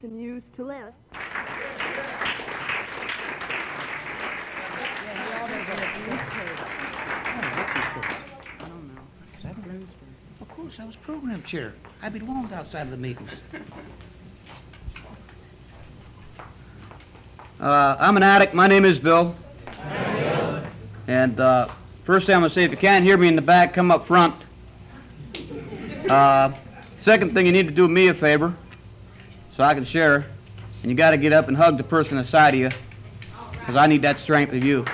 can use to live. Of course, I was program chair. I belonged outside of the meetings. Uh, I'm an addict. My name is Bill. And uh, first thing I'm going to say, if you can't hear me in the back, come up front. Uh, second thing, you need to do me a favor so I can share. And you got to get up and hug the person beside of you because I need that strength of you.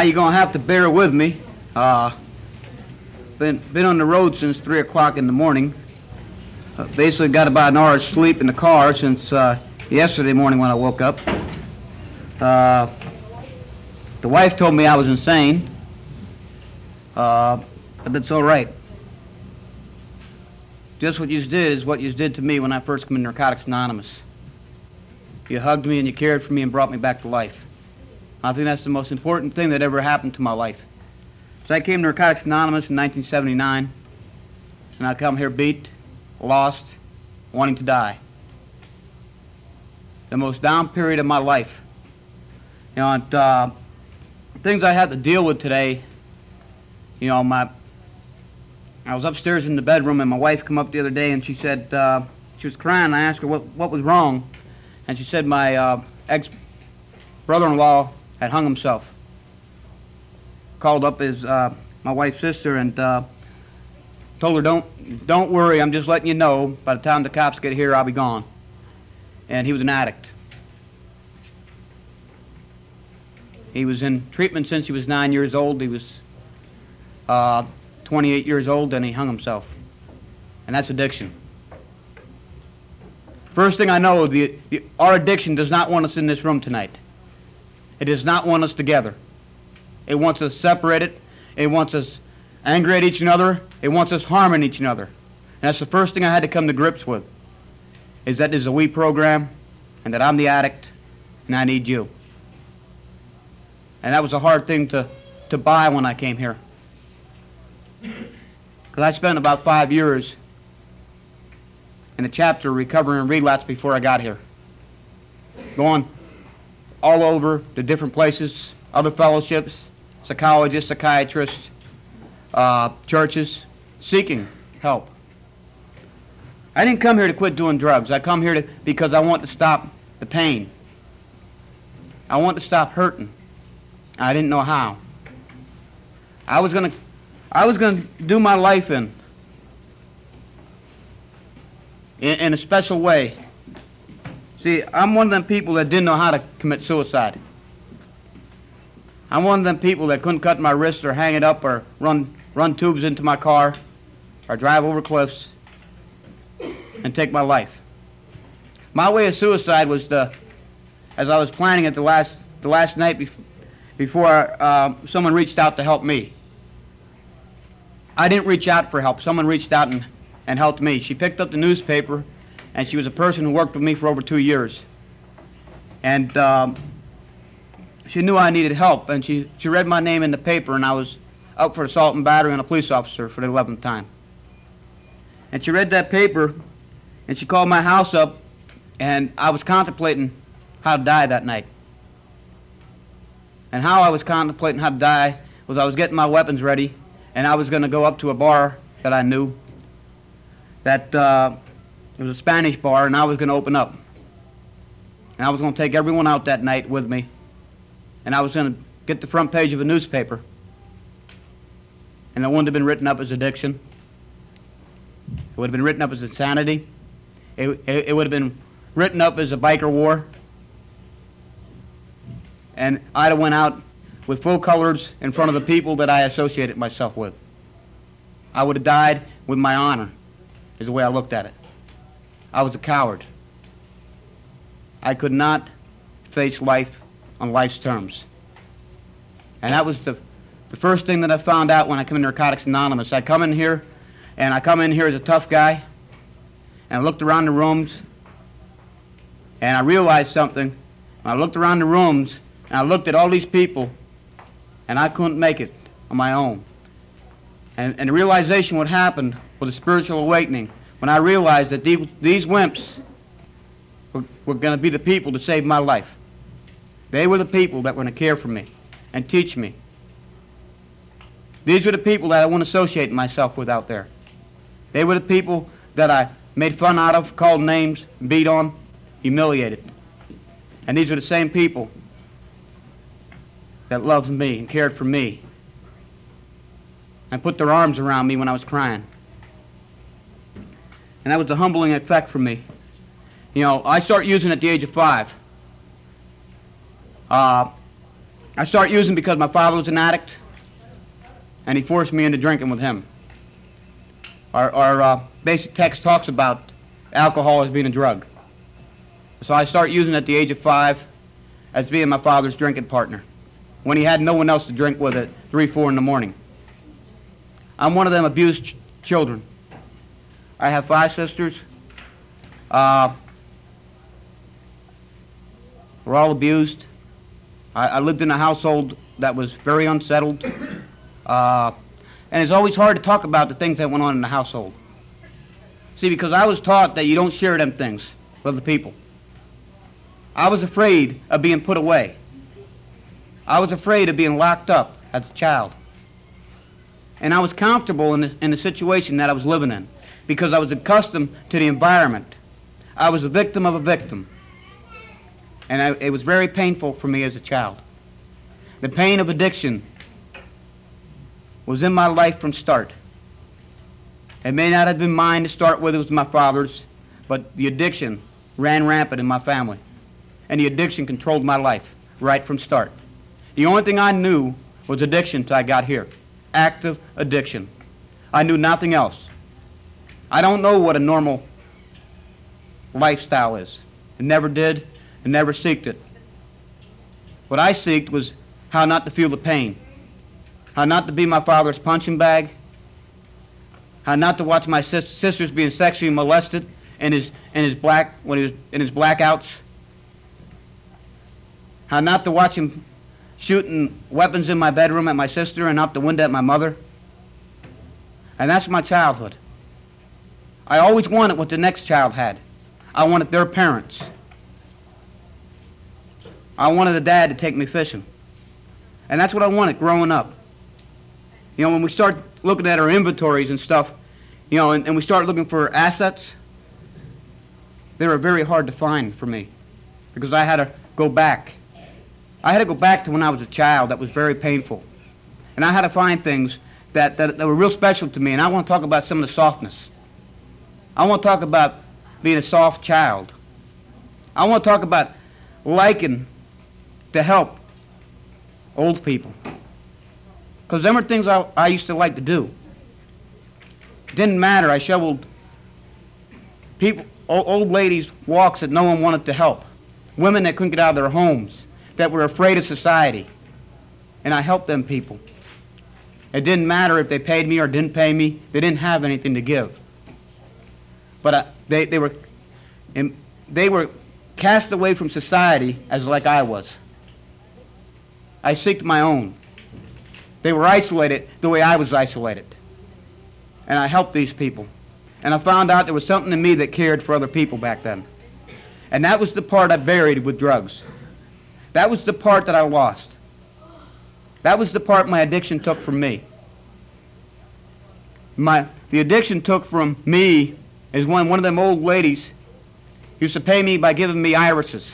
Now you're gonna have to bear with me. Uh, been been on the road since three o'clock in the morning. Uh, basically got about an hour's sleep in the car since uh, yesterday morning when I woke up. Uh, the wife told me I was insane, uh, but that's all right. Just what you did is what you did to me when I first came in Narcotics Anonymous. You hugged me and you cared for me and brought me back to life. I think that's the most important thing that ever happened to my life. So I came to Narcotics Anonymous in 1979, and I come here beat, lost, wanting to die. The most down period of my life. You know, and, uh, things I had to deal with today, you know, my, I was upstairs in the bedroom, and my wife come up the other day, and she said, uh, she was crying. I asked her what, what was wrong, and she said my uh, ex-brother-in-law had hung himself. Called up his uh, my wife's sister and uh, told her, "Don't don't worry. I'm just letting you know. By the time the cops get here, I'll be gone." And he was an addict. He was in treatment since he was nine years old. He was uh, 28 years old, and he hung himself. And that's addiction. First thing I know, the, the, our addiction does not want us in this room tonight. It does not want us together. It wants us separated. It wants us angry at each other. It wants us harming each other. And that's the first thing I had to come to grips with, is that there's a we program, and that I'm the addict, and I need you. And that was a hard thing to, to buy when I came here. Because I spent about five years in a chapter recovering relapse before I got here. Going all over the different places, other fellowships, psychologists, psychiatrists, uh, churches, seeking help. I didn't come here to quit doing drugs. I come here to, because I want to stop the pain. I want to stop hurting. I didn't know how. I was gonna, I was gonna do my life in, in, in a special way. See, I'm one of them people that didn't know how to commit suicide. I'm one of them people that couldn't cut my wrist or hang it up or run, run tubes into my car or drive over cliffs and take my life. My way of suicide was to, as I was planning it the last, the last night bef- before uh, someone reached out to help me. I didn't reach out for help. Someone reached out and, and helped me. She picked up the newspaper and she was a person who worked with me for over two years. And um, she knew I needed help, and she, she read my name in the paper, and I was up for assault and battery on a police officer for the 11th time. And she read that paper, and she called my house up, and I was contemplating how to die that night. And how I was contemplating how to die was I was getting my weapons ready, and I was going to go up to a bar that I knew that uh, it was a Spanish bar, and I was going to open up. And I was going to take everyone out that night with me. And I was going to get the front page of a newspaper. And it wouldn't have been written up as addiction. It would have been written up as insanity. It, it, it would have been written up as a biker war. and I'd have went out with full colors in front of the people that I associated myself with. I would have died with my honor, is the way I looked at it. I was a coward. I could not face life on life's terms. And that was the, the first thing that I found out when I come in Narcotics Anonymous. I come in here, and I come in here as a tough guy, and I looked around the rooms, and I realized something. I looked around the rooms, and I looked at all these people, and I couldn't make it on my own. And, and the realization what happened was a spiritual awakening when I realized that these, wimps were, were going to be the people to save my life. They were the people that were going to care for me and teach me. These were the people that I to associate myself with out there. They were the people that I made fun out of, called names, beat on, humiliated. And these were the same people that loved me and cared for me and put their arms around me when I was crying. And that was a humbling effect for me. You know, I start using at the age of five. Uh, I start using because my father was an addict, and he forced me into drinking with him. Our, our uh, basic text talks about alcohol as being a drug. So I start using at the age of five as being my father's drinking partner when he had no one else to drink with at 3, 4 in the morning. I'm one of them abused ch- children. I have five sisters. Uh, we're all abused. I, I, lived in a household that was very unsettled. Uh, and it's always hard to talk about the things that went on in the household. See, because I was taught that you don't share them things with other people. I was afraid of being put away. I was afraid of being locked up as a child. And I was comfortable in the, in the situation that I was living in because I was accustomed to the environment. I was a victim of a victim. And I, it was very painful for me as a child. The pain of addiction was in my life from start. It may not have been mine to start with, it was my father's, but the addiction ran rampant in my family. And the addiction controlled my life right from start. The only thing I knew was addiction till I got here. Active addiction. I knew nothing else. I don't know what a normal lifestyle is. I never did and never seeked it. What I seeked was how not to feel the pain, how not to be my father's punching bag, how not to watch my sis- sisters being sexually molested in his in his black when he was in his blackouts, how not to watch him shooting weapons in my bedroom at my sister and out the window at my mother. And that's my childhood. I always wanted what the next child had. I wanted their parents. I wanted a dad to take me fishing. And that's what I wanted growing up. You know, when we start looking at our inventories and stuff, you know, and, and we start looking for assets, they were very hard to find for me because I had to go back I had to go back to when I was a child. That was very painful. And I had to find things that, that, that were real special to me. And I want to talk about some of the softness. I want to talk about being a soft child. I want to talk about liking to help old people. Because them are things I, I used to like to do. Didn't matter. I shoveled people, old ladies' walks that no one wanted to help. Women that couldn't get out of their homes that were afraid of society. And I helped them people. It didn't matter if they paid me or didn't pay me. They didn't have anything to give. But uh, they, they, were, they were cast away from society as like I was. I seeked my own. They were isolated the way I was isolated. And I helped these people. And I found out there was something in me that cared for other people back then. And that was the part I buried with drugs. That was the part that I lost. That was the part my addiction took from me. My, the addiction took from me is when one of them old ladies used to pay me by giving me irises.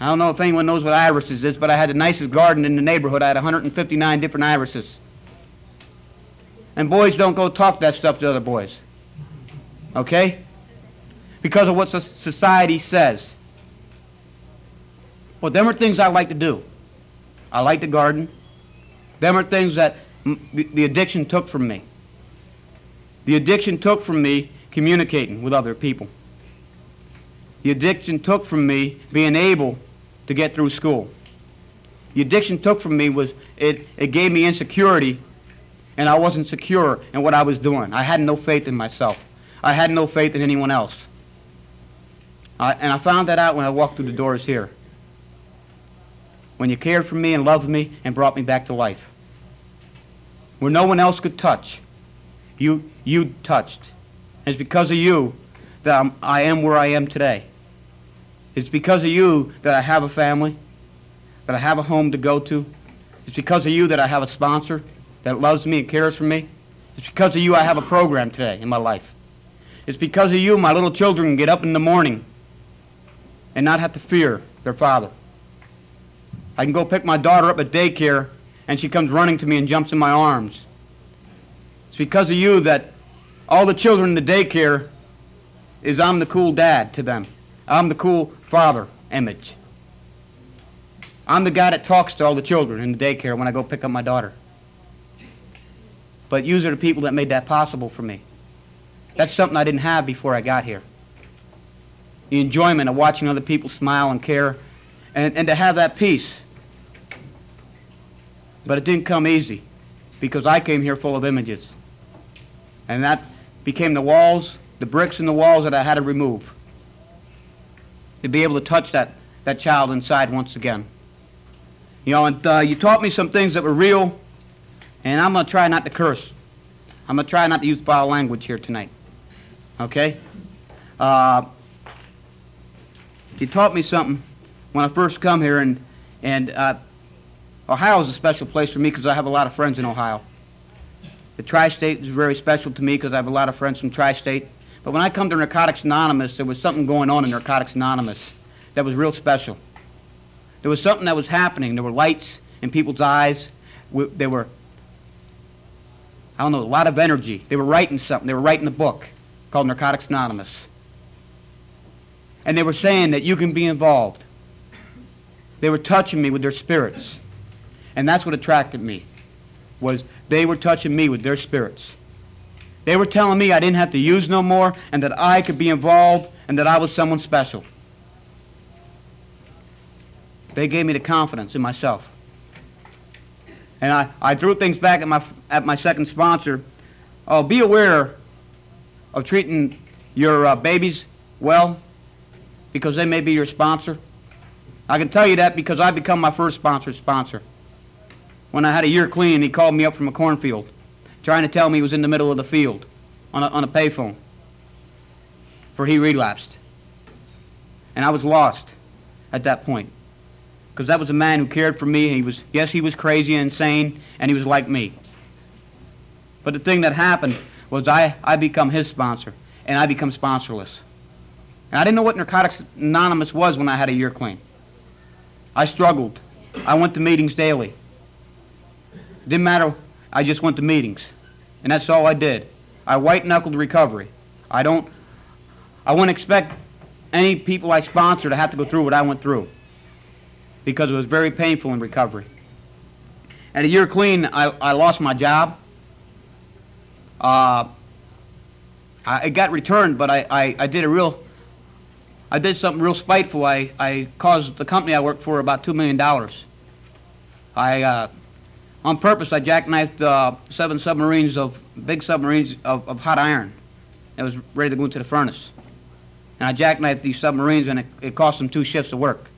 I don't know if anyone knows what irises is, but I had the nicest garden in the neighborhood. I had 159 different irises. And boys don't go talk that stuff to other boys. Okay? Because of what society says. Well, them are things I like to do. I like to garden. Them are things that the, the addiction took from me. The addiction took from me communicating with other people. The addiction took from me being able to get through school. The addiction took from me was it, it gave me insecurity and I wasn't secure in what I was doing. I had no faith in myself. I had no faith in anyone else. I, and I found that out when I walked through the doors here. When you cared for me and loved me and brought me back to life. Where no one else could touch. You, you touched. And it's because of you that I'm, I am where I am today. It's because of you that I have a family, that I have a home to go to. It's because of you that I have a sponsor that loves me and cares for me. It's because of you I have a program today in my life. It's because of you my little children can get up in the morning and not have to fear their father. I can go pick my daughter up at daycare and she comes running to me and jumps in my arms. It's because of you that all the children in the daycare is I'm the cool dad to them. I'm the cool father image. I'm the guy that talks to all the children in the daycare when I go pick up my daughter. But yous are the people that made that possible for me. That's something I didn't have before I got here. The enjoyment of watching other people smile and care and, and to have that peace. But it didn't come easy because I came here full of images. And that became the walls, the bricks in the walls that I had to remove to be able to touch that, that child inside once again. You know, and uh, you taught me some things that were real, and I'm going to try not to curse. I'm going to try not to use foul language here tonight. Okay? Uh, you taught me something when I first come here, and, and uh, Ohio is a special place for me because I have a lot of friends in Ohio. The tri-state is very special to me because I have a lot of friends from tri-state. But when I come to Narcotics Anonymous, there was something going on in Narcotics Anonymous that was real special. There was something that was happening. There were lights in people's eyes. There were, I don't know, a lot of energy. They were writing something. They were writing a book called Narcotics Anonymous. And they were saying that you can be involved. They were touching me with their spirits. And that's what attracted me, was they were touching me with their spirits. They were telling me I didn't have to use no more and that I could be involved and that I was someone special. They gave me the confidence in myself. And I, I threw things back at my, at my second sponsor. Oh, be aware of treating your uh, babies well because they may be your sponsor. I can tell you that because I become my first sponsor's sponsor. When I had a year clean, he called me up from a cornfield trying to tell me he was in the middle of the field on a, on a payphone for he relapsed. And I was lost at that point because that was a man who cared for me. He was, yes, he was crazy and insane, and he was like me. But the thing that happened was I, I become his sponsor, and I become sponsorless. And I didn't know what Narcotics Anonymous was when I had a year clean. I struggled. I went to meetings daily. Didn't matter I just went to meetings. And that's all I did. I white-knuckled recovery. I don't, I wouldn't expect any people I sponsor to have to go through what I went through because it was very painful in recovery. At a year clean, I, I lost my job. Uh, I, it got returned, but I, I, I did a real, I did something real spiteful. I, I caused the company I worked for about $2 million. I uh, on purpose, I jackknifed uh, seven submarines of big submarines of, of hot iron that was ready to go into the furnace. And I jackknifed these submarines, and it, it cost them two shifts of work.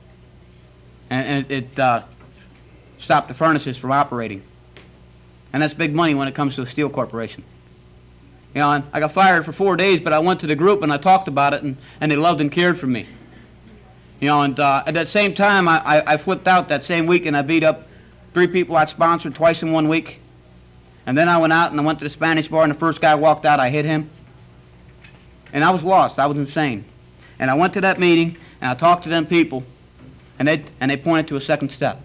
And, and it uh, stopped the furnaces from operating. And that's big money when it comes to a steel corporation. You know, I got fired for four days, but I went to the group and I talked about it, and, and they loved and cared for me. You know, and uh, at that same time, I, I, I flipped out that same week, and I beat up three people I sponsored twice in one week. And then I went out and I went to the Spanish bar, and the first guy walked out, I hit him. And I was lost. I was insane. And I went to that meeting, and I talked to them people, and they, and they pointed to a second step.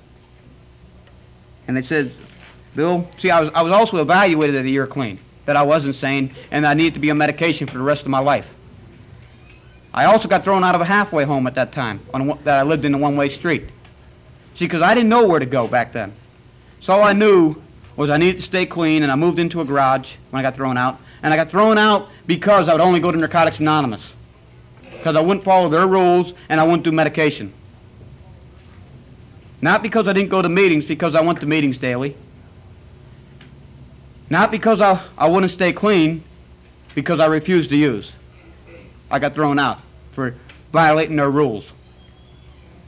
And they said, Bill, see, I was, I was also evaluated at a year clean, that I was insane, and I needed to be on medication for the rest of my life. I also got thrown out of a halfway home at that time, on, that I lived in a one-way street. See, because I didn't know where to go back then. So all I knew was I needed to stay clean, and I moved into a garage when I got thrown out. And I got thrown out because I would only go to Narcotics Anonymous. Because I wouldn't follow their rules, and I wouldn't do medication. Not because I didn't go to meetings, because I went to meetings daily. Not because I, I wouldn't stay clean, because I refused to use. I got thrown out for violating their rules.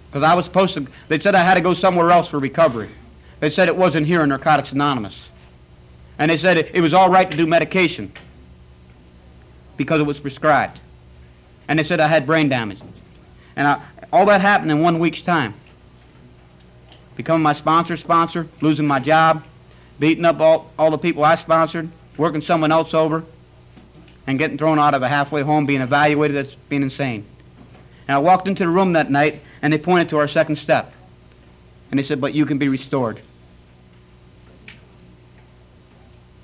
Because I was supposed to, they said I had to go somewhere else for recovery. They said it wasn't here in Narcotics Anonymous. And they said it, it was all right to do medication because it was prescribed. And they said I had brain damage. And I, all that happened in one week's time. Becoming my sponsor sponsor, losing my job, beating up all, all the people I sponsored, working someone else over, and getting thrown out of a halfway home, being evaluated as being insane. And I walked into the room that night, and they pointed to our second step. And they said, but you can be restored.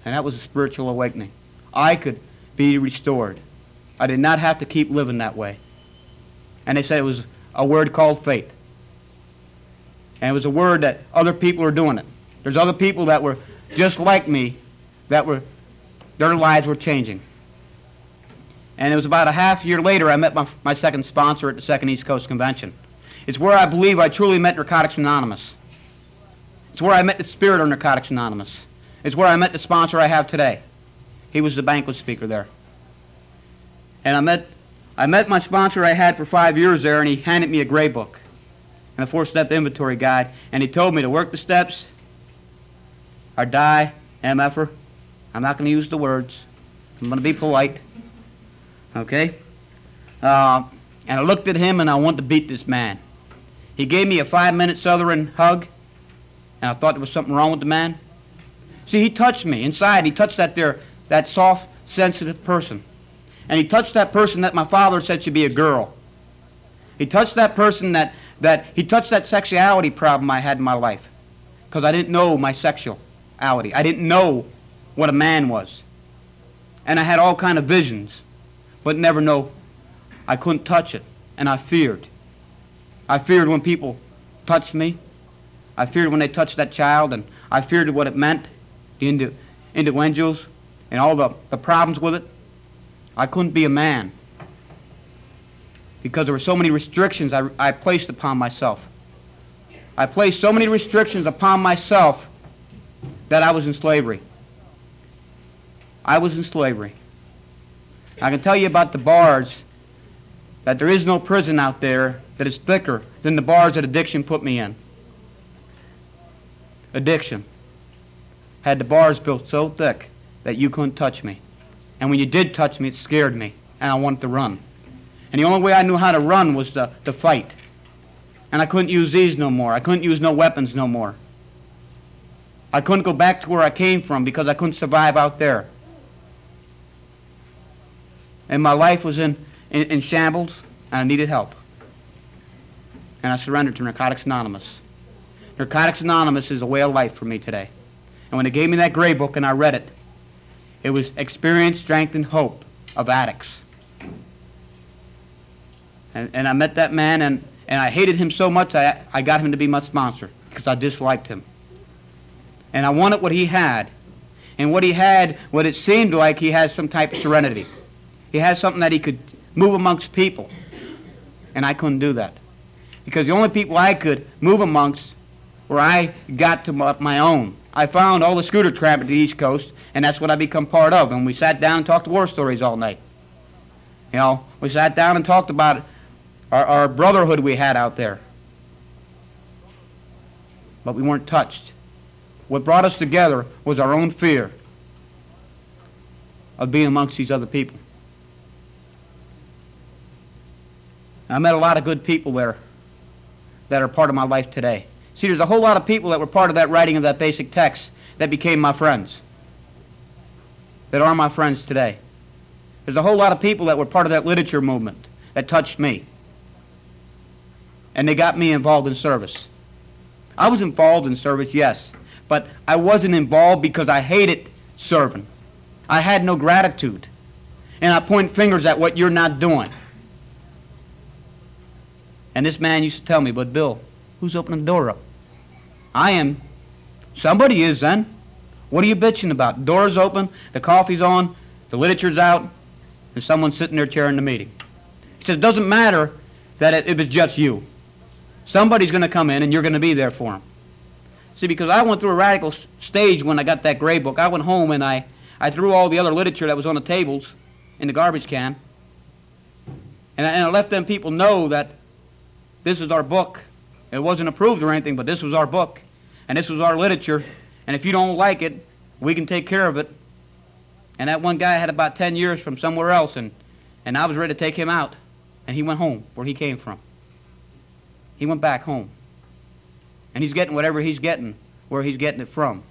And that was a spiritual awakening. I could be restored. I did not have to keep living that way. And they said it was a word called faith. And it was a word that other people are doing it. There's other people that were just like me that were, their lives were changing. And it was about a half year later I met my, my second sponsor at the Second East Coast Convention. It's where I believe I truly met Narcotics Anonymous. It's where I met the spirit of Narcotics Anonymous. It's where I met the sponsor I have today. He was the banquet speaker there. And I met, I met my sponsor I had for five years there, and he handed me a gray book and a four-step inventory guide, and he told me to work the steps or die, MFer. I'm not going to use the words. I'm going to be polite. Okay? Uh, and I looked at him, and I wanted to beat this man. He gave me a five-minute Southern hug, and I thought there was something wrong with the man. See, he touched me inside. He touched that there, that soft, sensitive person. And he touched that person that my father said should be a girl. He touched that person that, that he touched that sexuality problem I had in my life. Because I didn't know my sexuality. I didn't know what a man was. And I had all kind of visions, but never know. I couldn't touch it. And I feared. I feared when people touched me. I feared when they touched that child, and I feared what it meant, the individuals, and all the, the problems with it. I couldn't be a man because there were so many restrictions I, I placed upon myself. I placed so many restrictions upon myself that I was in slavery. I was in slavery. I can tell you about the bars that there is no prison out there that is thicker than the bars that addiction put me in. Addiction had the bars built so thick that you couldn't touch me. And when you did touch me, it scared me, and I wanted to run. And the only way I knew how to run was to, to fight. And I couldn't use these no more. I couldn't use no weapons no more. I couldn't go back to where I came from because I couldn't survive out there. And my life was in, in, in shambles, and I needed help. And I surrendered to Narcotics Anonymous. Narcotics Anonymous is a way of life for me today. And when they gave me that gray book and I read it, it was experience, strength, and hope of addicts. And, and I met that man, and, and I hated him so much, I, I got him to be my sponsor because I disliked him. And I wanted what he had. And what he had, what it seemed like he had some type of serenity. He had something that he could move amongst people. And I couldn't do that. Because the only people I could move amongst were I got to my own. I found all the scooter tramp at the East Coast, and that's what I become part of. And we sat down and talked war stories all night. You know, we sat down and talked about our, our brotherhood we had out there. But we weren't touched. What brought us together was our own fear of being amongst these other people. I met a lot of good people there that are part of my life today. See, there's a whole lot of people that were part of that writing of that basic text that became my friends, that are my friends today. There's a whole lot of people that were part of that literature movement that touched me. And they got me involved in service. I was involved in service, yes, but I wasn't involved because I hated serving. I had no gratitude. And I point fingers at what you're not doing. And this man used to tell me, but Bill, who's opening the door up? I am. Somebody is then. What are you bitching about? Door's open, the coffee's on, the literature's out, and someone's sitting there chairing the meeting. He says, it doesn't matter that it, if it's just you. Somebody's going to come in and you're going to be there for them. See, because I went through a radical stage when I got that gray book. I went home and I, I threw all the other literature that was on the tables in the garbage can. And I, and I left them people know that this is our book. It wasn't approved or anything, but this was our book. And this was our literature. And if you don't like it, we can take care of it. And that one guy had about 10 years from somewhere else, and, and I was ready to take him out. And he went home where he came from. He went back home. And he's getting whatever he's getting where he's getting it from.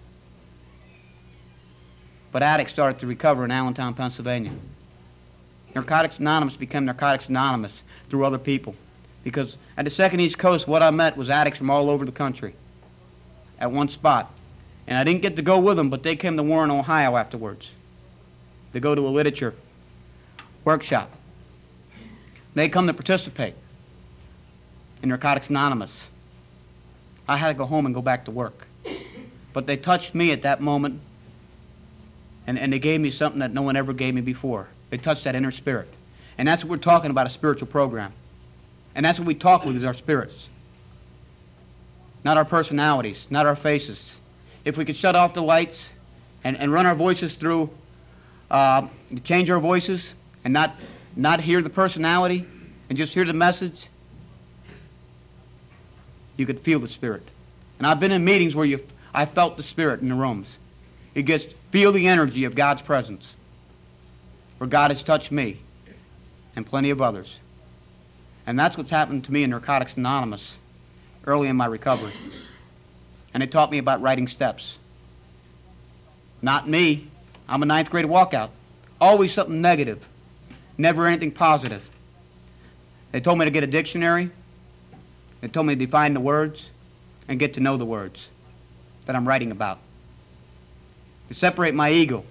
But addicts started to recover in Allentown, Pennsylvania. Narcotics Anonymous became Narcotics Anonymous through other people. Because at the Second East Coast, what I met was addicts from all over the country at one spot. And I didn't get to go with them, but they came to Warren, Ohio afterwards to go to a literature workshop. They come to participate in Narcotics Anonymous. I had to go home and go back to work. But they touched me at that moment, and, and they gave me something that no one ever gave me before. They touched that inner spirit. And that's what we're talking about, a spiritual program. And that's what we talk with is our spirits. Not our personalities, not our faces. If we could shut off the lights and, and run our voices through, uh, change our voices and not, not hear the personality and just hear the message, you could feel the Spirit. And I've been in meetings where you, I felt the Spirit in the rooms. You gets feel the energy of God's presence, where God has touched me and plenty of others. And that's what's happened to me in Narcotics Anonymous early in my recovery. And it taught me about writing steps. Not me. I'm a ninth grade walkout. Always something negative. Never anything positive. They told me to get a dictionary it told me to define the words and get to know the words that I'm writing about. To separate my ego,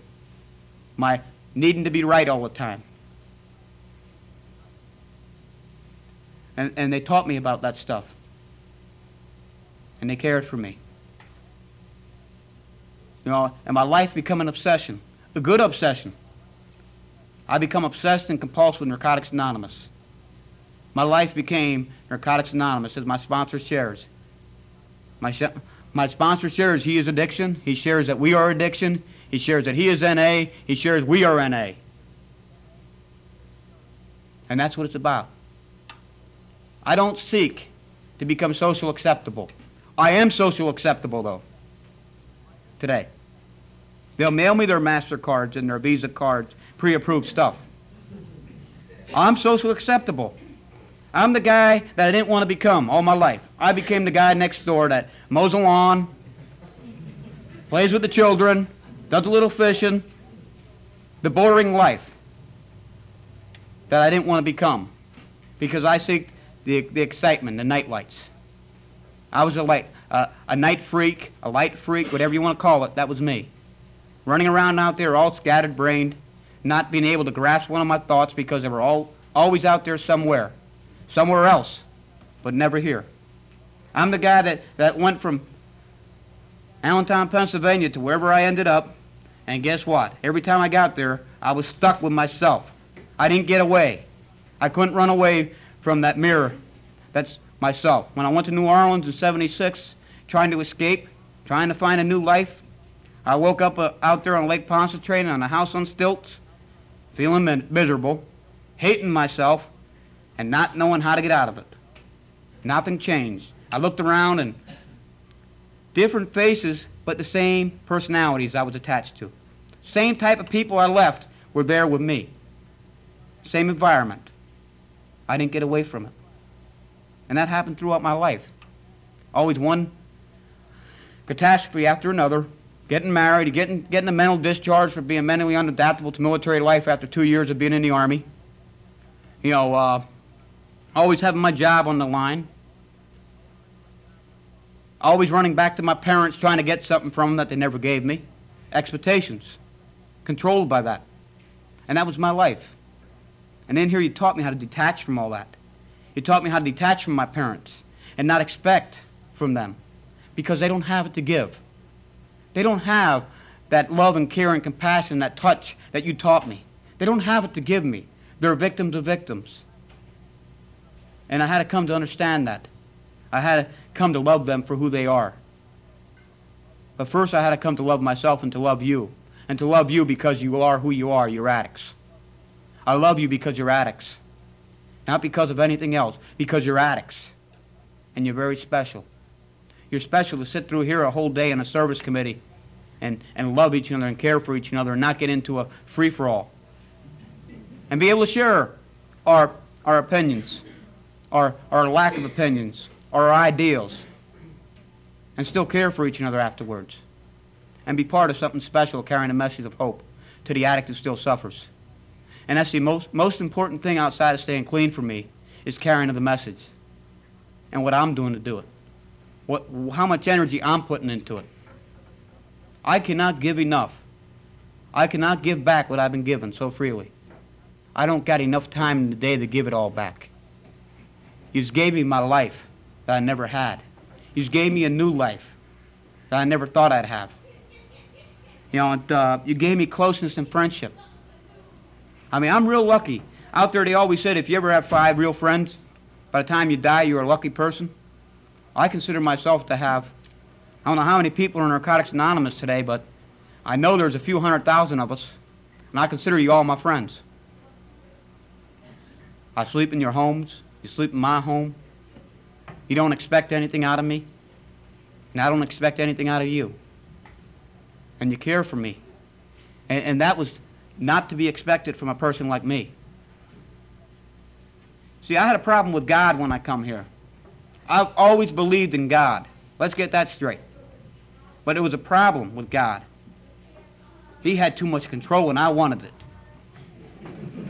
my needing to be right all the time. And, and they taught me about that stuff. And they cared for me. You know, and my life become an obsession, a good obsession. I become obsessed and compulsive with Narcotics Anonymous. My life became Narcotics Anonymous as my sponsor shares. My, sh- my sponsor shares he is addiction. He shares that we are addiction. He shares that he is NA. He shares we are NA. And that's what it's about. I don't seek to become social acceptable. I am social acceptable, though, today. They'll mail me their MasterCards and their Visa cards, pre-approved stuff. I'm social acceptable. I'm the guy that I didn't want to become all my life. I became the guy next door that mows the lawn, plays with the children, does a little fishing, the boring life that I didn't want to become because I seek the, the excitement, the night lights. I was a light, uh, a night freak, a light freak, whatever you want to call it. That was me. Running around out there all scattered brained, not being able to grasp one of my thoughts because they were all always out there somewhere somewhere else, but never here. I'm the guy that, that went from Allentown, Pennsylvania to wherever I ended up, and guess what? Every time I got there, I was stuck with myself. I didn't get away. I couldn't run away from that mirror. That's myself. When I went to New Orleans in 76, trying to escape, trying to find a new life, I woke up uh, out there on Lake Pontchartrain on a house on stilts, feeling miserable, hating myself, and not knowing how to get out of it. Nothing changed. I looked around and different faces, but the same personalities I was attached to. Same type of people I left were there with me. Same environment. I didn't get away from it. And that happened throughout my life. Always one catastrophe after another. Getting married, getting, getting a mental discharge for being mentally unadaptable to military life after two years of being in the Army. You know, uh, always having my job on the line, always running back to my parents trying to get something from them that they never gave me, expectations, controlled by that. And that was my life. And then here you taught me how to detach from all that. You taught me how to detach from my parents and not expect from them. because they don't have it to give. They don't have that love and care and compassion, that touch that you taught me. They don't have it to give me. They're victims of victims. And I had to come to understand that. I had to come to love them for who they are. But first I had to come to love myself and to love you. And to love you because you are who you are. You're addicts. I love you because you're addicts. Not because of anything else. Because you're addicts. And you're very special. You're special to sit through here a whole day in a service committee and, and love each other and care for each other and not get into a free-for-all. And be able to share our, our opinions, our, our lack of opinions, our ideals, and still care for each other afterwards. And be part of something special carrying a message of hope to the addict who still suffers. And that's the most, most important thing outside of staying clean for me is carrying the message and what I'm doing to do it. What, how much energy I'm putting into it. I cannot give enough. I cannot give back what I've been given so freely. I don't got enough time in the day to give it all back. You just gave me my life that I never had. You just gave me a new life that I never thought I'd have. You know, and, uh, you gave me closeness and friendship. I mean, I'm real lucky. Out there, they always said if you ever have five real friends, by the time you die, you're a lucky person. I consider myself to have I don't know how many people are in Narcotics Anonymous today, but I know there's a few hundred thousand of us, and I consider you all my friends. I sleep in your homes. You sleep in my home. You don't expect anything out of me, and I don't expect anything out of you. And you care for me. And, and that was not to be expected from a person like me. See, I had a problem with God when I come here. I've always believed in God. Let's get that straight. But it was a problem with God. He had too much control and I wanted it.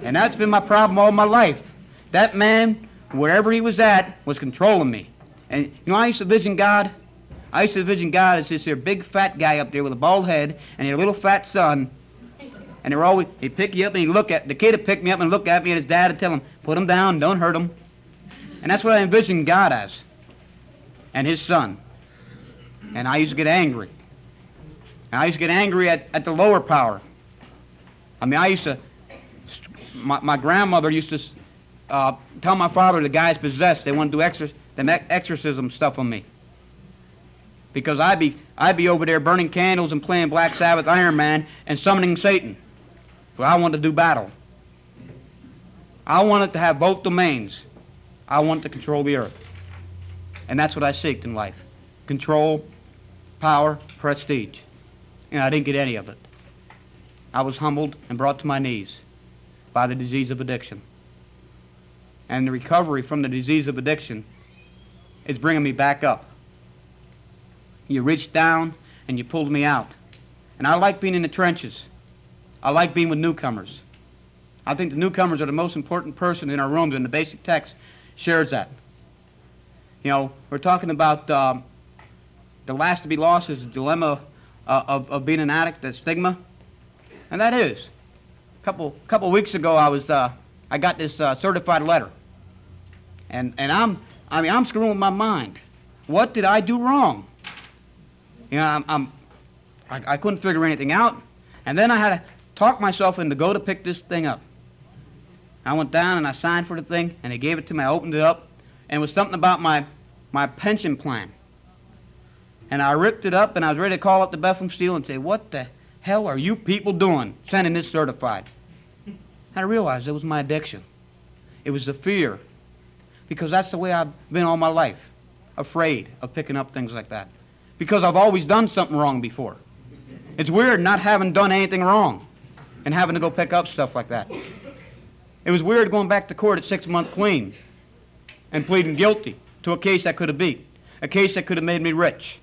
And that's been my problem all my life. That man, wherever he was at, was controlling me. And you know, I used to vision God. I used to vision God as this here big fat guy up there with a bald head and a little fat son. And they're always, he'd pick you up and he'd look at, the kid would pick me up and look at me and his dad would tell him, put him down, don't hurt him. And that's what I envisioned God as. And his son. And I used to get angry. And I used to get angry at, at the lower power. I mean, I used to, my, my grandmother used to uh, tell my father the guy's possessed. They want to do exor- the exorcism stuff on me. Because I'd be, I'd be over there burning candles and playing Black Sabbath Iron Man and summoning Satan. But I wanted to do battle. I wanted to have both domains. I wanted to control the earth. And that's what I seeked in life. Control power, prestige. And I didn't get any of it. I was humbled and brought to my knees by the disease of addiction. And the recovery from the disease of addiction is bringing me back up. You reached down and you pulled me out. And I like being in the trenches. I like being with newcomers. I think the newcomers are the most important person in our rooms, and the basic text shares that. You know, we're talking about um, the last to be lost is the dilemma uh, of, of being an addict, the stigma, and that is. A couple couple weeks ago, I was uh, I got this uh, certified letter, and and I'm I mean I'm screwing my mind. What did I do wrong? You know, I'm, I'm I, I couldn't figure anything out, and then I had to talk myself into go to pick this thing up. I went down and I signed for the thing, and they gave it to me. I opened it up, and it was something about my my pension plan. And I ripped it up and I was ready to call up the Bethlehem Steel and say, what the hell are you people doing sending this certified? I realized it was my addiction. It was the fear. Because that's the way I've been all my life. Afraid of picking up things like that. Because I've always done something wrong before. It's weird not having done anything wrong and having to go pick up stuff like that. It was weird going back to court at six month clean and pleading guilty to a case that could have beat, a case that could have made me rich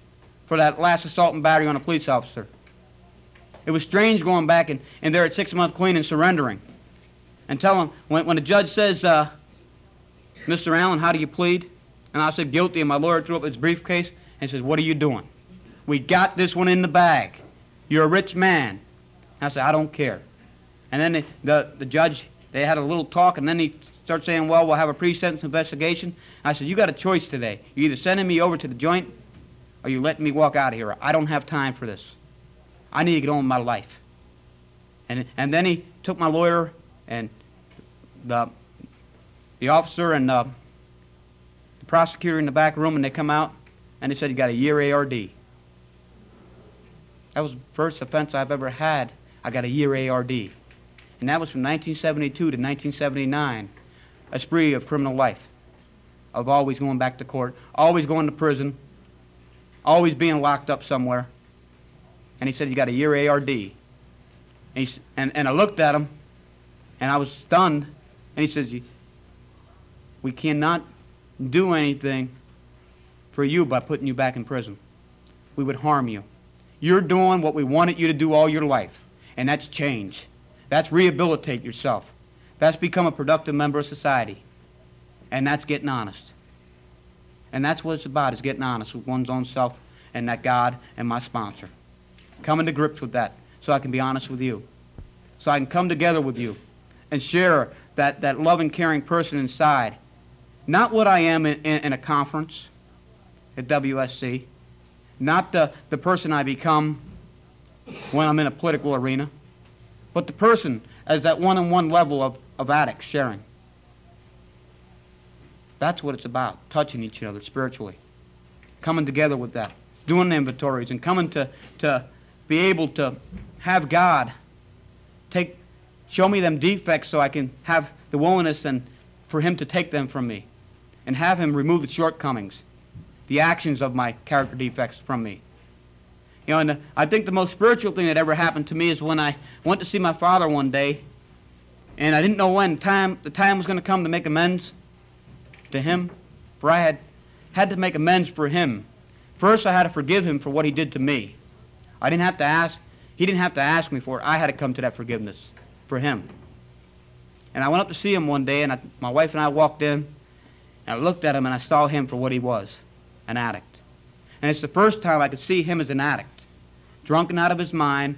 for that last assault and battery on a police officer. It was strange going back and, and there at six month clean and surrendering. And tell him, when, when the judge says, uh, Mr. Allen, how do you plead? And I said, guilty, and my lawyer threw up his briefcase and says, what are you doing? We got this one in the bag. You're a rich man. I said, I don't care. And then the, the, judge, they had a little talk, and then he started saying, well, we'll have a pre-sentence investigation. I said, you got a choice today. You're either sending me over to the joint or you letting me walk out of here? I don't have time for this. I need to get on with my life. And, and then he took my lawyer and the, the officer and the, the prosecutor in the back room, and they come out, and they said, you got a year ARD. That was the first offense I've ever had. I got a year ARD. And that was from 1972 to 1979, a spree of criminal life, of always going back to court, always going to prison, always being locked up somewhere. And he said, you got a year ARD. And, he, and, and I looked at him, and I was stunned. And he says, we cannot do anything for you by putting you back in prison. We would harm you. You're doing what we wanted you to do all your life, and that's change. That's rehabilitate yourself. That's become a productive member of society. And that's getting honest. And that's what it's about, is getting honest with one's own self and that God and my sponsor. Coming to grips with that so I can be honest with you. So I can come together with you and share that, that loving, caring person inside. Not what I am in, in, in a conference at WSC, not the, the person I become when I'm in a political arena, but the person as that one-on-one level of, of addicts sharing. That's what it's about, touching each other spiritually, coming together with that, doing the inventories, and coming to, to be able to have God take, show me them defects so I can have the willingness and for Him to take them from me, and have Him remove the shortcomings, the actions of my character defects from me. You know, and the, I think the most spiritual thing that ever happened to me is when I went to see my father one day, and I didn't know when time the time was going to come to make amends to him, for I had had to make amends for him. First, I had to forgive him for what he did to me. I didn't have to ask. He didn't have to ask me for it. I had to come to that forgiveness for him. And I went up to see him one day, and I, my wife and I walked in, and I looked at him, and I saw him for what he was, an addict. And it's the first time I could see him as an addict, drunken out of his mind.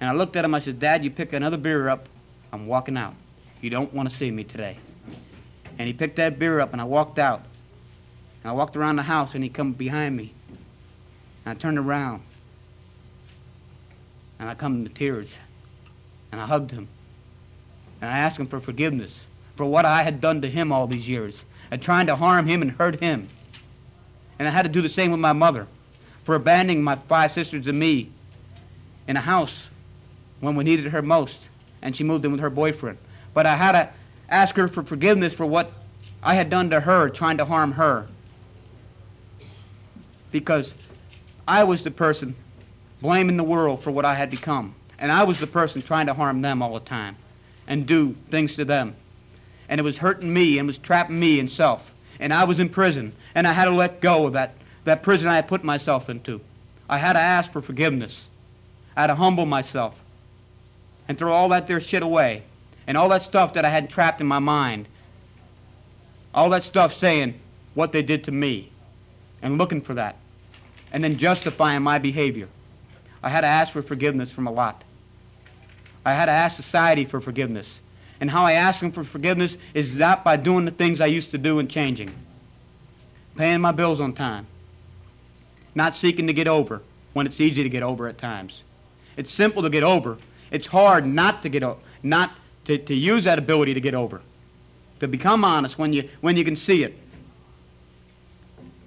And I looked at him, I said, Dad, you pick another beer up, I'm walking out. You don't want to see me today. And he picked that beer up, and I walked out. And I walked around the house, and he come behind me. And I turned around, and I come to tears, and I hugged him. And I asked him for forgiveness for what I had done to him all these years, and trying to harm him and hurt him. And I had to do the same with my mother for abandoning my five sisters and me in a house when we needed her most, and she moved in with her boyfriend. But I had to ask her for forgiveness for what I had done to her, trying to harm her. Because I was the person blaming the world for what I had become. And I was the person trying to harm them all the time and do things to them. And it was hurting me and was trapping me in self. And I was in prison. And I had to let go of that, that prison I had put myself into. I had to ask for forgiveness. I had to humble myself and throw all that there shit away. And all that stuff that I had trapped in my mind. All that stuff saying what they did to me. And looking for that. And then justifying my behavior. I had to ask for forgiveness from a lot. I had to ask society for forgiveness. And how I ask them for forgiveness is not by doing the things I used to do and changing. Paying my bills on time. Not seeking to get over when it's easy to get over at times. It's simple to get over. It's hard not to get over, not to, to use that ability to get over. To become honest when you, when you can see it.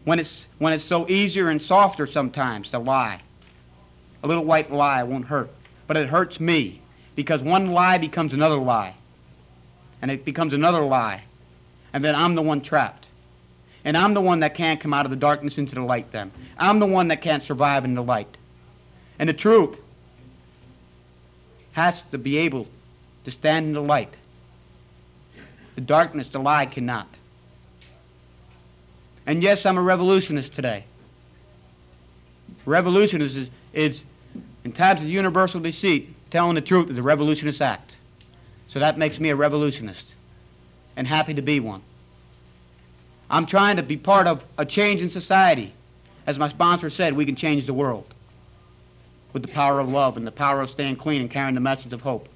When it's, when it's so easier and softer sometimes to lie. A little white lie won't hurt. But it hurts me because one lie becomes another lie. And it becomes another lie. And then I'm the one trapped. And I'm the one that can't come out of the darkness into the light then. I'm the one that can't survive in the light. And the truth has to be able to stand in the light. The darkness, the lie cannot. And yes, I'm a revolutionist today. Revolutionist is, is in times of universal deceit, telling the truth is a revolutionist act. So that makes me a revolutionist and happy to be one. I'm trying to be part of a change in society. As my sponsor said, we can change the world with the power of love and the power of staying clean and carrying the message of hope.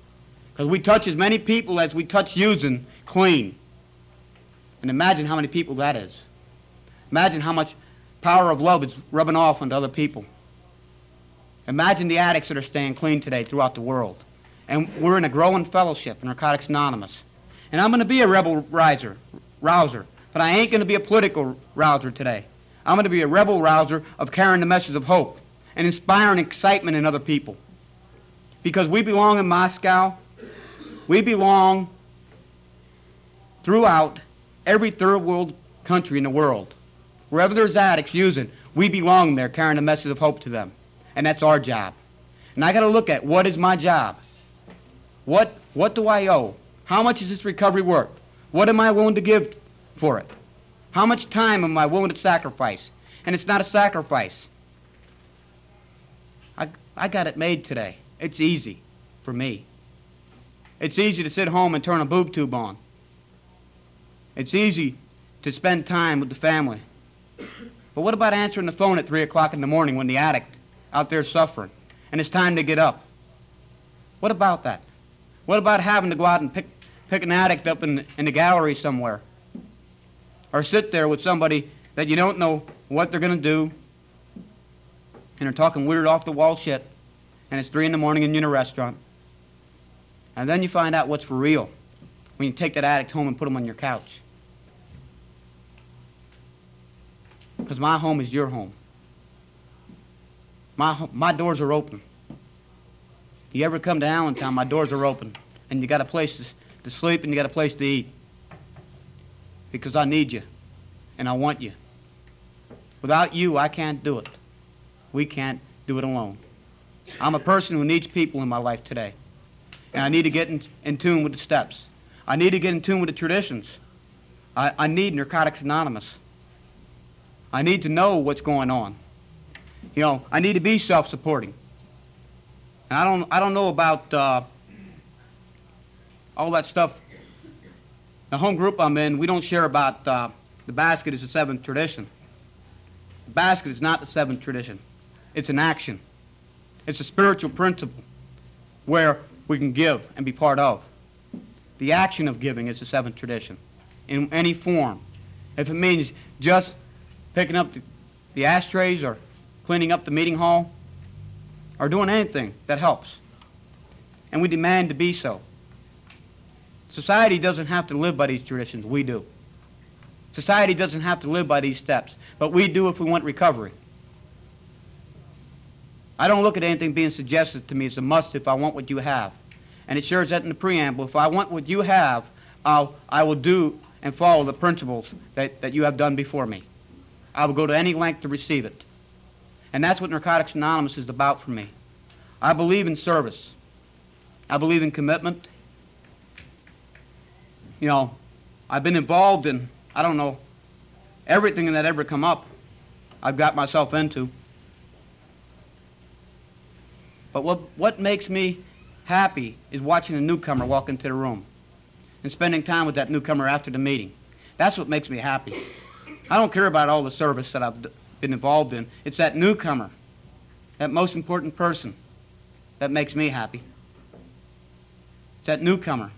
Because we touch as many people as we touch using clean. And imagine how many people that is. Imagine how much power of love is rubbing off onto other people. Imagine the addicts that are staying clean today throughout the world. And we're in a growing fellowship in Narcotics Anonymous. And I'm going to be a rebel riser, rouser, but I ain't going to be a political rouser today. I'm going to be a rebel rouser of carrying the message of hope and inspiring excitement in other people. Because we belong in Moscow. We belong throughout every third world country in the world. Wherever there's addicts using, we belong there carrying a message of hope to them. And that's our job. And I got to look at what is my job? What, what do I owe? How much is this recovery worth? What am I willing to give for it? How much time am I willing to sacrifice? And it's not a sacrifice. I, got it made today. It's easy for me. It's easy to sit home and turn a boob tube on. It's easy to spend time with the family. But what about answering the phone at 3 o'clock in the morning when the addict out there is suffering and it's time to get up? What about that? What about having to go out and pick, pick an addict up in, in the gallery somewhere? Or sit there with somebody that you don't know what they're going to do and they're talking weird off the wall shit and it's 3 in the morning and you're in a restaurant. And then you find out what's for real when you take that addict home and put him on your couch. Because my home is your home. My, my doors are open. You ever come to Allentown, my doors are open. And you got a place to, to sleep and you got a place to eat. Because I need you. And I want you. Without you, I can't do it. We can't do it alone. I'm a person who needs people in my life today. And I need to get in, in tune with the steps. I need to get in tune with the traditions. I, I need Narcotics Anonymous. I need to know what's going on. You know, I need to be self-supporting. And I don't, I don't know about uh, all that stuff. The home group I'm in, we don't share about uh, the basket is the seventh tradition. The basket is not the seventh tradition. It's an action. It's a spiritual principle where we can give and be part of. The action of giving is the seventh tradition in any form. If it means just picking up the, the ashtrays or cleaning up the meeting hall or doing anything that helps. And we demand to be so. Society doesn't have to live by these traditions. We do. Society doesn't have to live by these steps, but we do if we want recovery. I don't look at anything being suggested to me as a must if I want what you have. And it shares that in the preamble. If I want what you have, I'll, I will do and follow the principles that, that you have done before me. I will go to any length to receive it. And that's what Narcotics Anonymous is about for me. I believe in service. I believe in commitment. You know, I've been involved in, I don't know, everything that ever come up, I've got myself into. But what, what makes me happy is watching a newcomer walk into the room and spending time with that newcomer after the meeting. That's what makes me happy. I don't care about all the service that I've been involved in. It's that newcomer, that most important person, that makes me happy. It's that newcomer.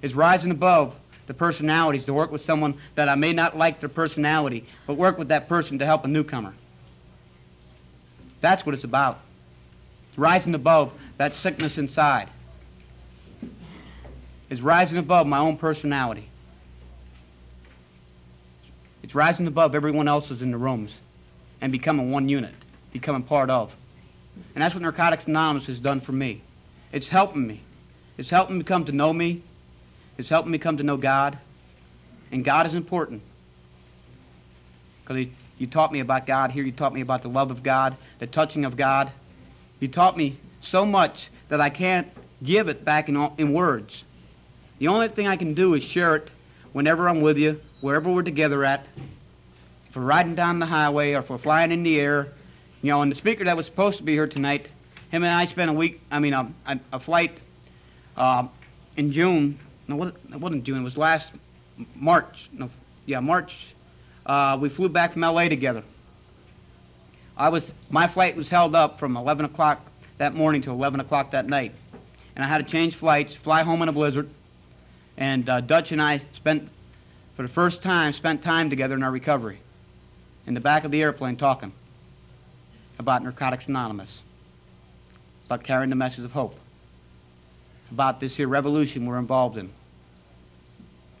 It's rising above the personalities to work with someone that I may not like their personality, but work with that person to help a newcomer. That's what it's about. Rising above that sickness inside. It's rising above my own personality. It's rising above everyone else's in the rooms and becoming one unit, becoming part of. And that's what Narcotics Anonymous has done for me. It's helping me. It's helping me come to know me. It's helping me come to know God. And God is important. Because you taught me about God here. You taught me about the love of God, the touching of God. You taught me so much that I can't give it back in, in words. The only thing I can do is share it whenever I'm with you, wherever we're together at. for riding down the highway or for flying in the air, you know, and the speaker that was supposed to be here tonight, him and I spent a week, I mean, a, a, a flight uh, in June. No, it wasn't June. It was last March. No, yeah, March. Uh, we flew back from L.A. together. I was, my flight was held up from 11 o'clock that morning to 11 o'clock that night. And I had to change flights, fly home in a blizzard. And uh, Dutch and I spent, for the first time, spent time together in our recovery. in the back of the airplane talking about Narcotics Anonymous, about carrying the message of hope, about this here revolution we're involved in.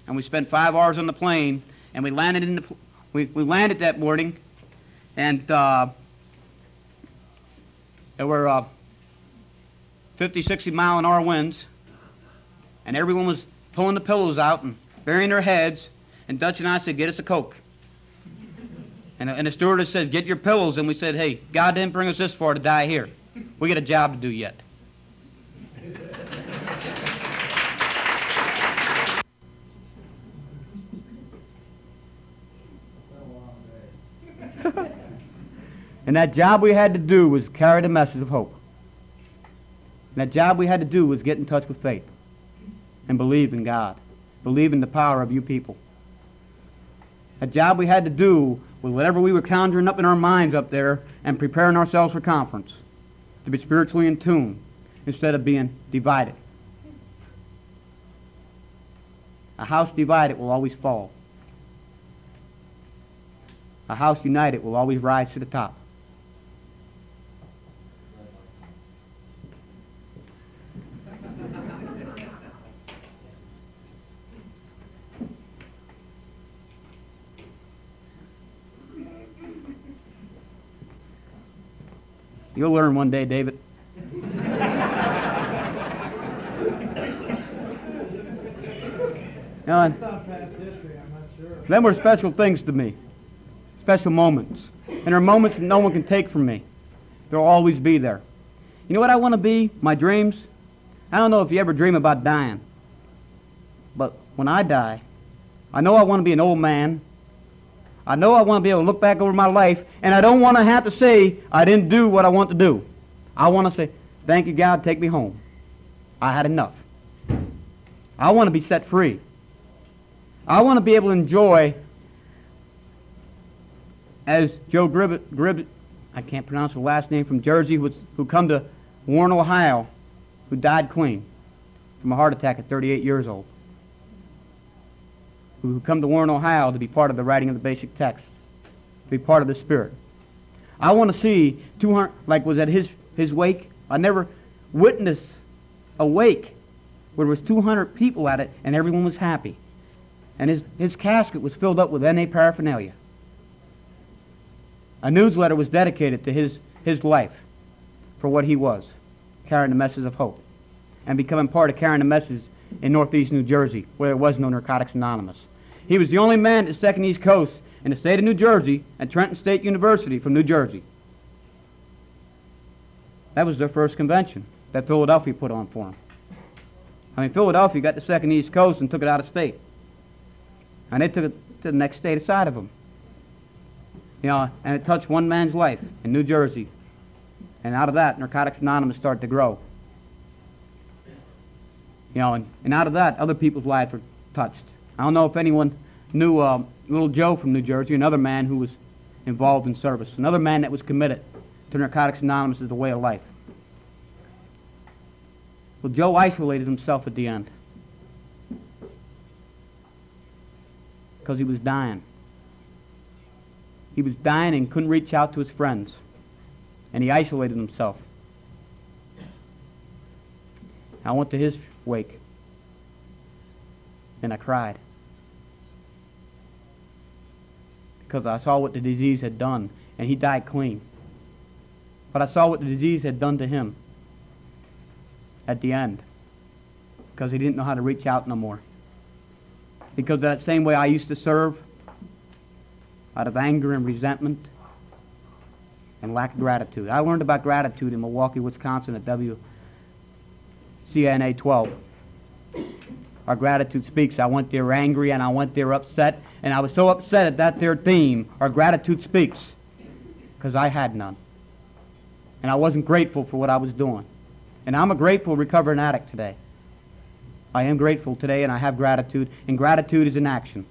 And we spent five hours on the plane, and we landed in the we, we landed that morning, and uh, there were uh, 50, 60 mile an hour winds, and everyone was pulling the pillows out and burying their heads. And Dutch and I said, "Get us a coke." And, and the stewardess said, "Get your pillows." And we said, "Hey, God didn't bring us this far to die here. We got a job to do yet." And that job we had to do was carry the message of hope. And that job we had to do was get in touch with faith and believe in God, believe in the power of you people. That job we had to do was whatever we were conjuring up in our minds up there and preparing ourselves for conference to be spiritually in tune instead of being divided. A house divided will always fall. A house united will always rise to the top. You'll learn one day, David. Now, them were special things to me, special moments. And they're moments that no one can take from me. They'll always be there. You know what I want to be? My dreams? I don't know if you ever dream about dying. But when I die, I know I want to be an old man. I know I want to be able to look back over my life, and I don't want to have to say I didn't do what I want to do. I want to say, thank you, God, take me home. I had enough. I want to be set free. I want to be able to enjoy, as Joe Gribbett, Gribbett I can't pronounce the last name, from Jersey, who, who come to Warren, Ohio, who died clean from a heart attack at 38 years old, who come to Warren, Ohio to be part of the writing of the basic text, to be part of the Spirit. I want to see 200, like was at his, his wake. I never witnessed a wake where there was 200 people at it and everyone was happy. And his, his casket was filled up with NA paraphernalia. A newsletter was dedicated to his, his life for what he was, carrying the message of hope, and becoming part of carrying the message in northeast New Jersey, where there was no Narcotics Anonymous. He was the only man at the second East Coast in the state of New Jersey at Trenton State University from New Jersey. That was their first convention that Philadelphia put on for him. I mean, Philadelphia got the second East Coast and took it out of state. And they took it to the next state aside of them. You know, and it touched one man's life in New Jersey. And out of that, Narcotics Anonymous started to grow. You know, and, and out of that, other people's lives were touched. I don't know if anyone knew uh, little Joe from New Jersey, another man who was involved in service, another man that was committed to Narcotics Anonymous as a way of life. Well, Joe isolated himself at the end because he was dying. He was dying and couldn't reach out to his friends, and he isolated himself. I went to his wake, and I cried because I saw what the disease had done, and he died clean. But I saw what the disease had done to him at the end because he didn't know how to reach out no more. Because that same way I used to serve, out of anger and resentment and lack of gratitude. I learned about gratitude in Milwaukee, Wisconsin at WCNA 12. Our gratitude speaks. I went there angry and I went there upset, and I was so upset at that there theme, our gratitude speaks, because I had none. And I wasn't grateful for what I was doing. And I'm a grateful recovering addict today. I am grateful today, and I have gratitude, and gratitude is an action.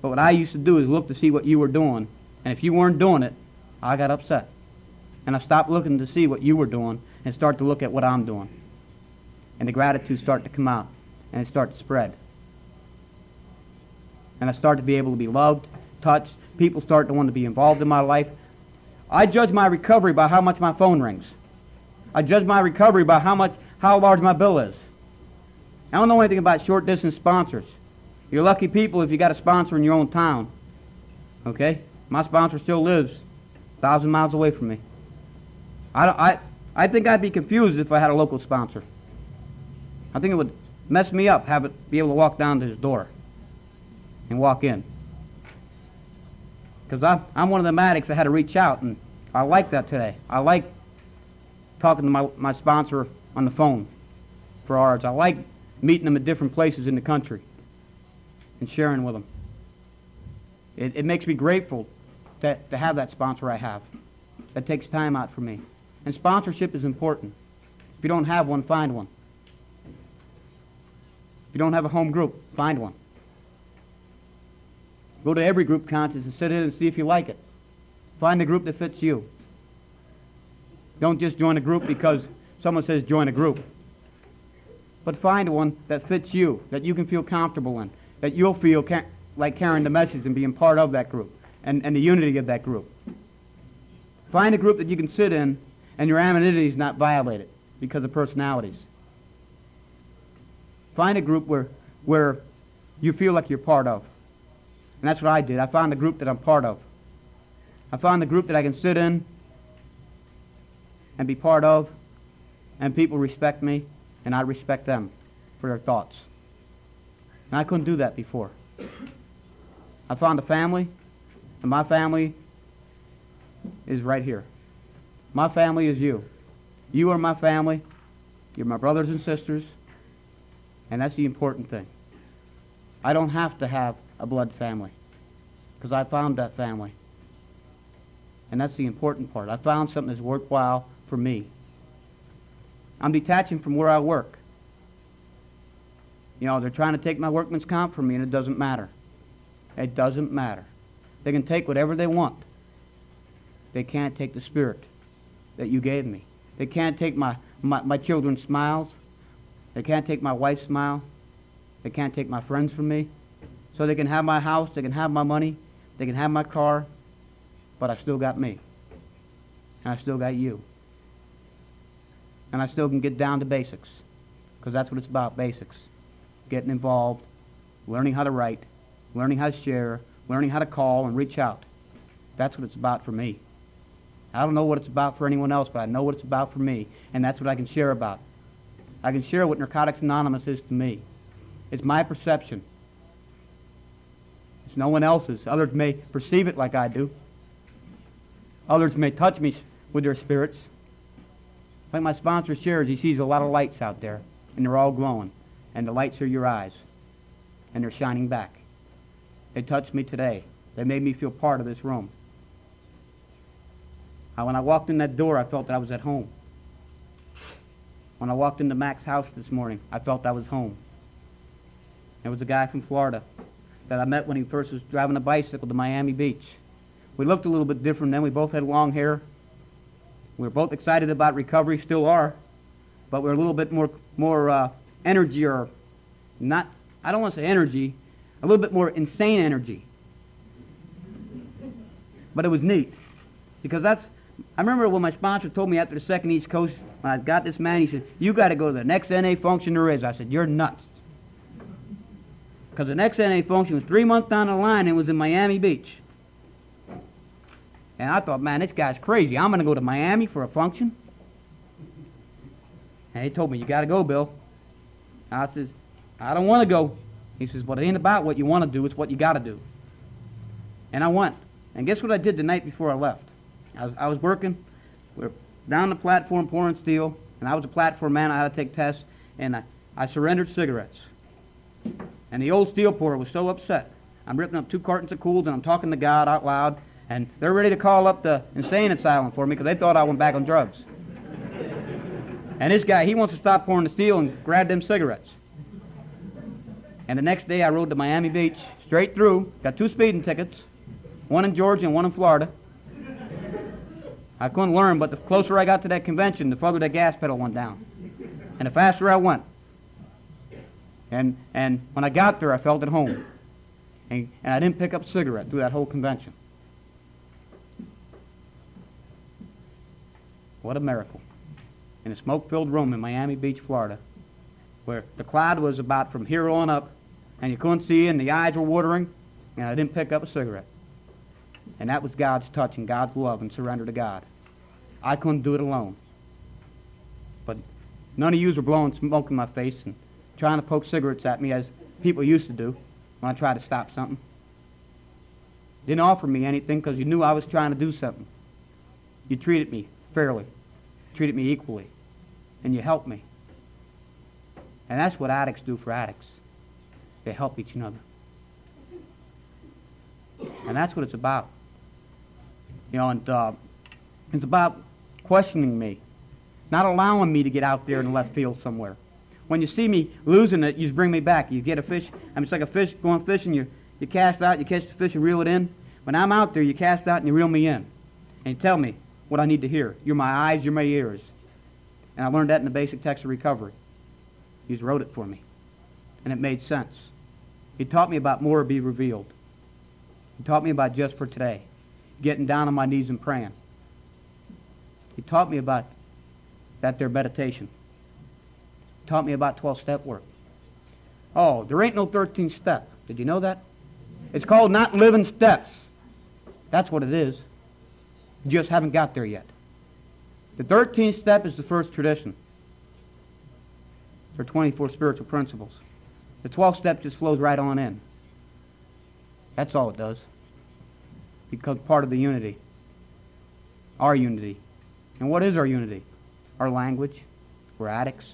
But what I used to do is look to see what you were doing, and if you weren't doing it, I got upset. And I stopped looking to see what you were doing and start to look at what I'm doing. And the gratitude started to come out, and it started to spread. And I start to be able to be loved, touched. people start to want to be involved in my life. I judge my recovery by how much my phone rings. I judge my recovery by how much, how large my bill is. I don't know anything about short distance sponsors. You're lucky people if you got a sponsor in your own town. Okay? My sponsor still lives a thousand miles away from me. I, I, I think I'd be confused if I had a local sponsor. I think it would mess me up, have it be able to walk down to his door and walk in. Because I'm, one of the addicts that had to reach out, and I like that today. I like talking to my, my sponsor on the phone for hours. I like meeting them at different places in the country and sharing with them. It, it makes me grateful to, to have that sponsor I have. That takes time out for me. And sponsorship is important. If you don't have one, find one. If you don't have a home group, find one. Go to every group contest and sit in and see if you like it. Find a group that fits you. Don't just join a group because someone says join a group. But find one that fits you, that you can feel comfortable in, that you'll feel ca- like carrying the message and being part of that group and, and the unity of that group. Find a group that you can sit in and your anonymity is not violated because of personalities. Find a group where, where you feel like you're part of. And that's what I did. I found the group that I'm part of. I found the group that I can sit in and be part of, and people respect me, and I respect them for their thoughts. And I couldn't do that before. I found a family, and my family is right here. My family is you. You are my family. You're my brothers and sisters. And that's the important thing. I don't have to have a blood family because I found that family. And that's the important part. I found something that's worthwhile for me. I'm detaching from where I work. You know, they're trying to take my workman's comp from me, and it doesn't matter. It doesn't matter. They can take whatever they want. They can't take the spirit that you gave me. They can't take my, my, my children's smiles. They can't take my wife's smile. They can't take my friends from me. So they can have my house, they can have my money, they can have my car, but I still got me. And I still got you. And I still can get down to basics, because that's what it's about, basics. Getting involved, learning how to write, learning how to share, learning how to call and reach out. That's what it's about for me. I don't know what it's about for anyone else, but I know what it's about for me, and that's what I can share about. I can share what Narcotics Anonymous is to me. It's my perception. It's no one else's. Others may perceive it like I do. Others may touch me with their spirits. Like my sponsor shares, he sees a lot of lights out there, and they're all glowing. And the lights are your eyes, and they're shining back. They touched me today. They made me feel part of this room. Uh, when I walked in that door, I felt that I was at home. When I walked into Mac's house this morning, I felt I was home. There was a guy from Florida that I met when he first was driving a bicycle to Miami Beach. We looked a little bit different then. We both had long hair. We were both excited about recovery, still are, but we are a little bit more more uh, energy or not. I don't want to say energy, a little bit more insane energy. But it was neat because that's I remember when my sponsor told me after the second East Coast, when I got this man, he said, you got to go to the next NA function there is. I said, you're nuts. Because the next NA function was three months down the line and it was in Miami Beach. And I thought, man, this guy's crazy. I'm going to go to Miami for a function? And he told me, you got to go, Bill. I says, I don't want to go. He says, well, it ain't about what you want to do. It's what you got to do. And I went. And guess what I did the night before I left? I was, I was working. We were down the platform pouring steel, and I was a platform man. I had to take tests, and I, I surrendered cigarettes. And the old steel pourer was so upset. I'm ripping up two cartons of Kools, and I'm talking to God out loud, and they're ready to call up the insane asylum for me because they thought I went back on drugs. And this guy, he wants to stop pouring the steel and grab them cigarettes. And the next day I rode to Miami Beach, straight through, got two speeding tickets, one in Georgia and one in Florida. I couldn't learn, but the closer I got to that convention, the further that gas pedal went down. And the faster I went. And, and when I got there, I felt at home. And, and I didn't pick up a cigarette through that whole convention. What a miracle. In a smoke filled room in Miami Beach, Florida, where the cloud was about from here on up, and you couldn't see, and the eyes were watering, and I didn't pick up a cigarette. And that was God's touch and God's love and surrender to God. I couldn't do it alone. But none of yous were blowing smoke in my face, and trying to poke cigarettes at me as people used to do when I tried to stop something. Didn't offer me anything because you knew I was trying to do something. You treated me fairly, treated me equally, and you helped me. And that's what addicts do for addicts. They help each other. And that's what it's about. You know, and uh, it's about questioning me, not allowing me to get out there in left field somewhere. When you see me losing it, you bring me back. You get a fish. I mean, it's like a fish going fishing. You you cast out, you catch the fish and reel it in. When I'm out there, you cast out and you reel me in, and tell me what I need to hear. You're my eyes, you're my ears. And I learned that in the basic text of recovery. He wrote it for me, and it made sense. He taught me about more to be revealed. He taught me about just for today, getting down on my knees and praying. He taught me about that there meditation. Taught me about 12-step work. Oh, there ain't no 13 step. Did you know that? It's called not living steps. That's what it is. You just haven't got there yet. The 13th step is the first tradition. There are 24 spiritual principles. The 12th step just flows right on in. That's all it does. Becomes part of the unity. Our unity. And what is our unity? Our language. We're addicts.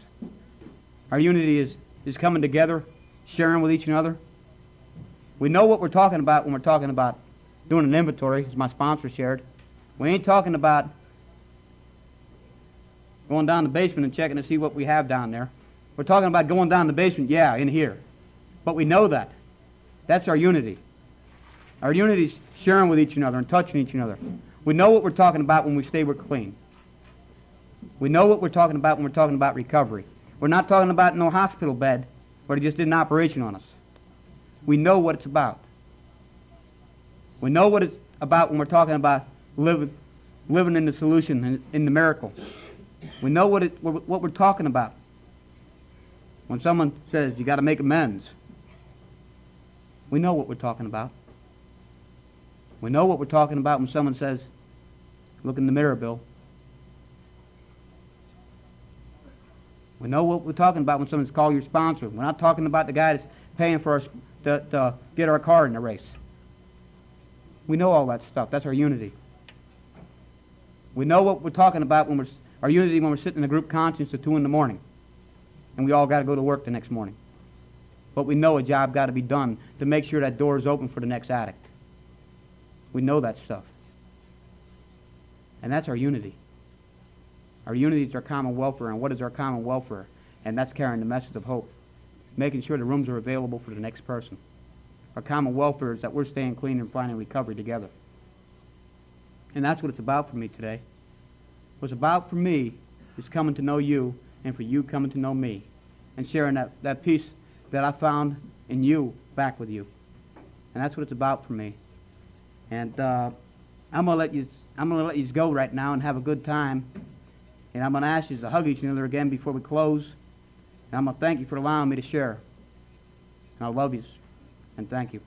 Our unity is, is coming together, sharing with each other. We know what we're talking about when we're talking about doing an inventory, as my sponsor shared. We ain't talking about going down the basement and checking to see what we have down there. We're talking about going down the basement, yeah, in here. But we know that. That's our unity. Our unity is sharing with each other and touching each other. We know what we're talking about when we say we're clean. We know what we're talking about when we're talking about recovery. We're not talking about no hospital bed where they just did an operation on us. We know what it's about. We know what it's about when we're talking about living, living in the solution, in, in the miracle. We know what, it, what we're talking about. When someone says you got to make amends, we know what we're talking about. We know what we're talking about when someone says, look in the mirror, Bill. We know what we're talking about when someone's called your sponsor. We're not talking about the guy that's paying for us to, to get our car in the race. We know all that stuff. That's our unity. We know what we're talking about when we're our unity when we're sitting in a group conscience at two in the morning, and we all got to go to work the next morning. But we know a job got to be done to make sure that door is open for the next addict. We know that stuff, and that's our unity. Our unity is our common welfare, and what is our common welfare? And that's carrying the message of hope, making sure the rooms are available for the next person. Our common welfare is that we're staying clean and finding recovery together. And that's what it's about for me today. What's about for me is coming to know you and for you coming to know me and sharing that, that peace that I found in you back with you. And that's what it's about for me. And uh, I'm gonna let you I'm gonna let you go right now and have a good time. And I'm gonna ask you to hug each other again before we close. And I'm gonna thank you for allowing me to share. And I love you and thank you.